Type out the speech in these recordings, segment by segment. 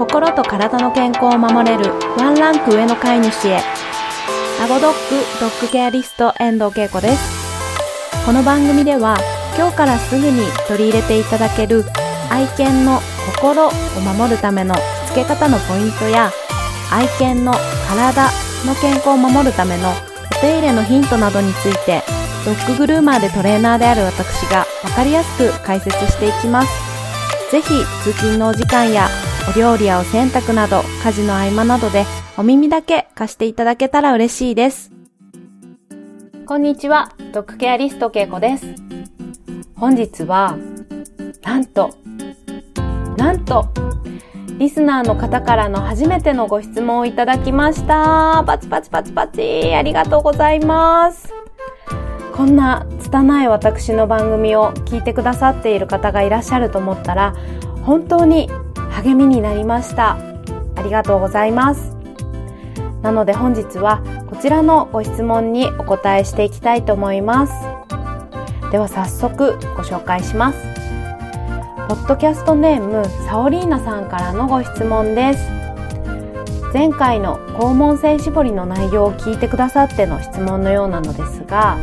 心と体の健康を守れるワンランク上の飼い主へアゴドッグドッグケアリスト遠藤恵子ですこの番組では今日からすぐに取り入れていただける愛犬の心を守るためのしつけ方のポイントや愛犬の体の健康を守るためのお手入れのヒントなどについてドッググルーマーでトレーナーである私がわかりやすく解説していきます。ぜひ通勤のお時間やお料理やお洗濯など家事の合間などでお耳だけ貸していただけたら嬉しいです。こんにちは、ドッグケアリストけいこです。本日は、なんと、なんと、リスナーの方からの初めてのご質問をいただきました。パチパチパチパチ。ありがとうございます。こんな拙い私の番組を聞いてくださっている方がいらっしゃると思ったら、本当に励みになりました。ありがとうございます。なので本日はこちらのご質問にお答えしていきたいと思います。では早速ご紹介します。ポッドキャストネームサオリーナさんからのご質問です。前回の肛門腺絞りの内容を聞いてくださっての質問のようなのですが、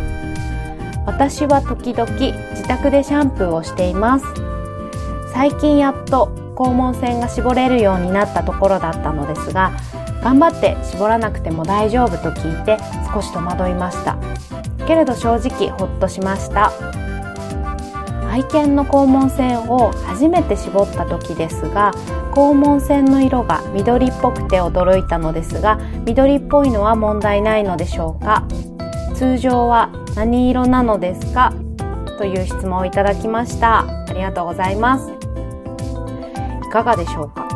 私は時々自宅でシャンプーをしています。最近やっと肛門腺が絞れるようになったところだったのですが、頑張って絞らなくても大丈夫と聞いて少し戸惑いました。けれど正直ほっとしました。愛犬の肛門腺を初めて絞った時ですが肛門腺の色が緑っぽくて驚いたのですが緑っぽいのは問題ないのでしょうか。通常は何色なのですか？という質問をいただきました。ありがとうございます。かがでしょうか？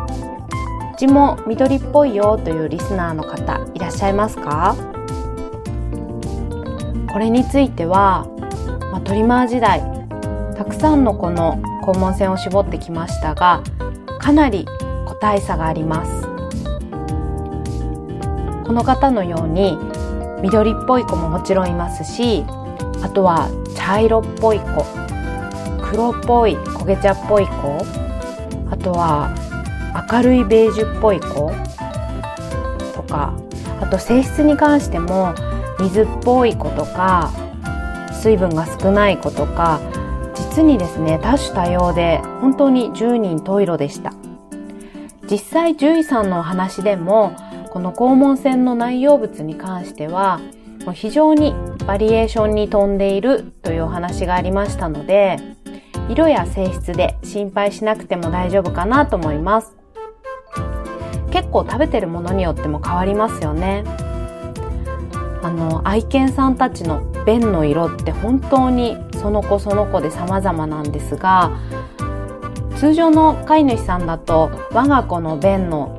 うちも緑っぽいよというリスナーの方いらっしゃいますか？これについては、まあ、トリマー時代たくさんのこの肛門腺を絞ってきましたがかなり個体差があります。この方のように緑っぽい子ももちろんいますしあとは茶色っぽい子黒っぽい焦げ茶っぽい子あとは明るいベージュっぽい子とかあと性質に関しても水っぽい子とか水分が少ない子とか実にですね多種多様で本当に10人十色でした。実際獣医さんのお話でもこの肛門腺の内容物に関しては非常にバリエーションに富んでいるというお話がありましたので色や性質で心配しなくても大丈夫かなと思います。結構食べてるものによっても変わりますよね。あの愛犬さんたちの便の色って本当にその子その子で様々なんですが通常の飼い主さんだと我が子の便の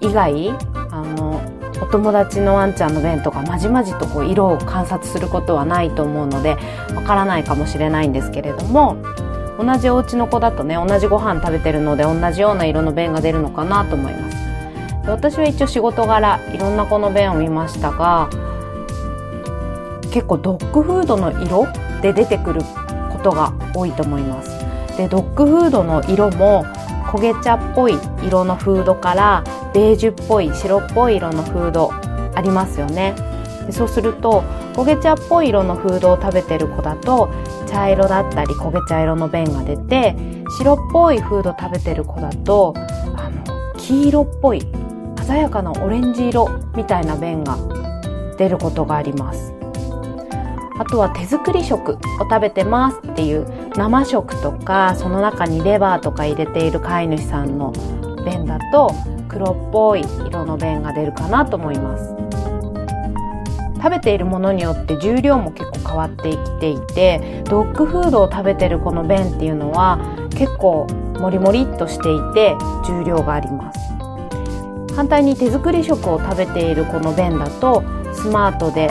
以外あのお友達のワンちゃんの便とかまじまじとこう色を観察することはないと思うのでわからないかもしれないんですけれども同じお家の子だとね同じご飯食べてるので同じような色の便が出るのかなと思います。私は一応仕事柄いろんな子の便を見ましたが結構ドッグフードの色で出てくることが多いと思います。でドッグフードの色も焦げ茶っぽい色のフードからベージュっぽい白っぽい色のフードありますよね。でそうすると焦げ茶っぽい色のフードを食べてる子だと茶色だったり焦げ茶色の便が出て白っぽいフード食べてる子だとあの黄色っぽい鮮やかなオレンジ色みたいな便が出ることがあります。あとは手作り食を食べてますっていう生食とかその中にレバーとか入れている飼い主さんの便だと黒っぽい色の便が出るかなと思います。食べているものによって重量も結構変わってきていてドッグフードを食べてるこの便っていうのは結構モリモリっとしていて重量があります。反対に手作り食を食べているこの便だとスマートで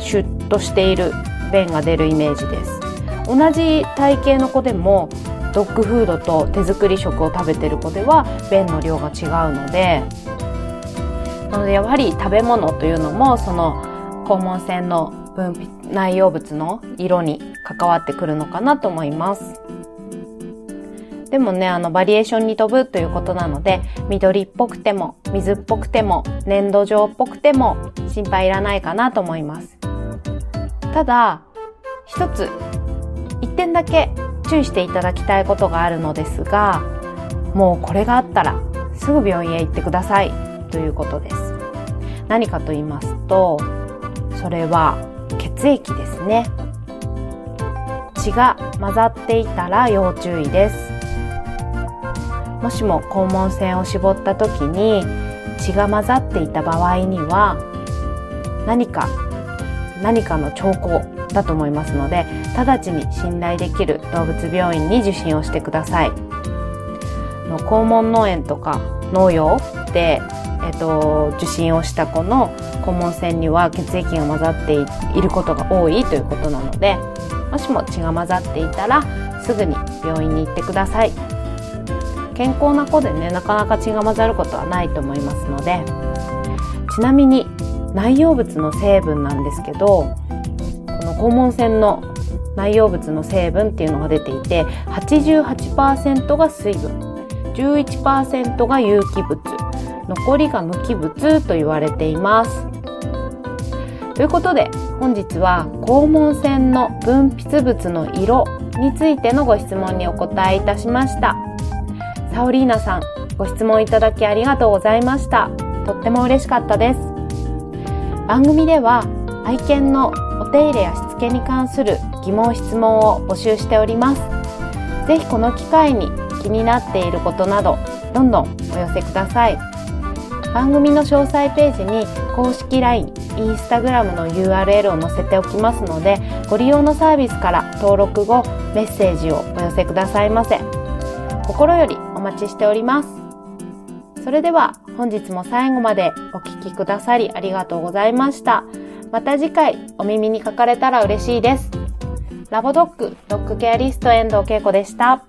シュッとしている便が出るイメージです。同じ体型の子でもドッグフードと手作り食を食べてる子では便の量が違うのでなのでやはり食べ物というのもその肛門腺の分泌内容物の色に関わってくるのかなと思いますでもね、あの、バリエーションに飛ぶということなので、緑っぽくても、水っぽくても、粘土状っぽくても、心配いらないかなと思います。ただ、一つ、一点だけ注意していただきたいことがあるのですが、もうこれがあったら、すぐ病院へ行ってください、ということです。何かと言いますと、それは血液ですね。血が混ざっていたら要注意です。もしも肛門腺を絞った時に血が混ざっていた場合には何か何かの兆候だと思いますので直ちに信頼できる動物病院に受診をしてください肛門脳炎とか脳瘍で、えっと、受診をした子の肛門腺には血液が混ざっていることが多いということなのでもしも血が混ざっていたらすぐに病院に行ってください。健康な子でねなかなか血が混ざることはないと思いますのでちなみに内容物の成分なんですけどこの肛門腺の内容物の成分っていうのが出ていて88%が水分11%が有機物。残りが無機物と言われていますということで本日は肛門腺の分泌物の色についてのご質問にお答えいたしました。サオリーナさん、ご質問いただきありがとうございました。とっても嬉しかったです。番組では愛犬のお手入れやしつけに関する疑問質問を募集しております。ぜひこの機会に気になっていることなど、どんどんお寄せください。番組の詳細ページに公式 LINE、Instagram の URL を載せておきますので、ご利用のサービスから登録後、メッセージをお寄せくださいませ。心よりお待ちしております。それでは本日も最後までお聴きくださりありがとうございました。また次回お耳にかかれたら嬉しいです。ラボドッグドッグケアリスト遠藤恵子でした。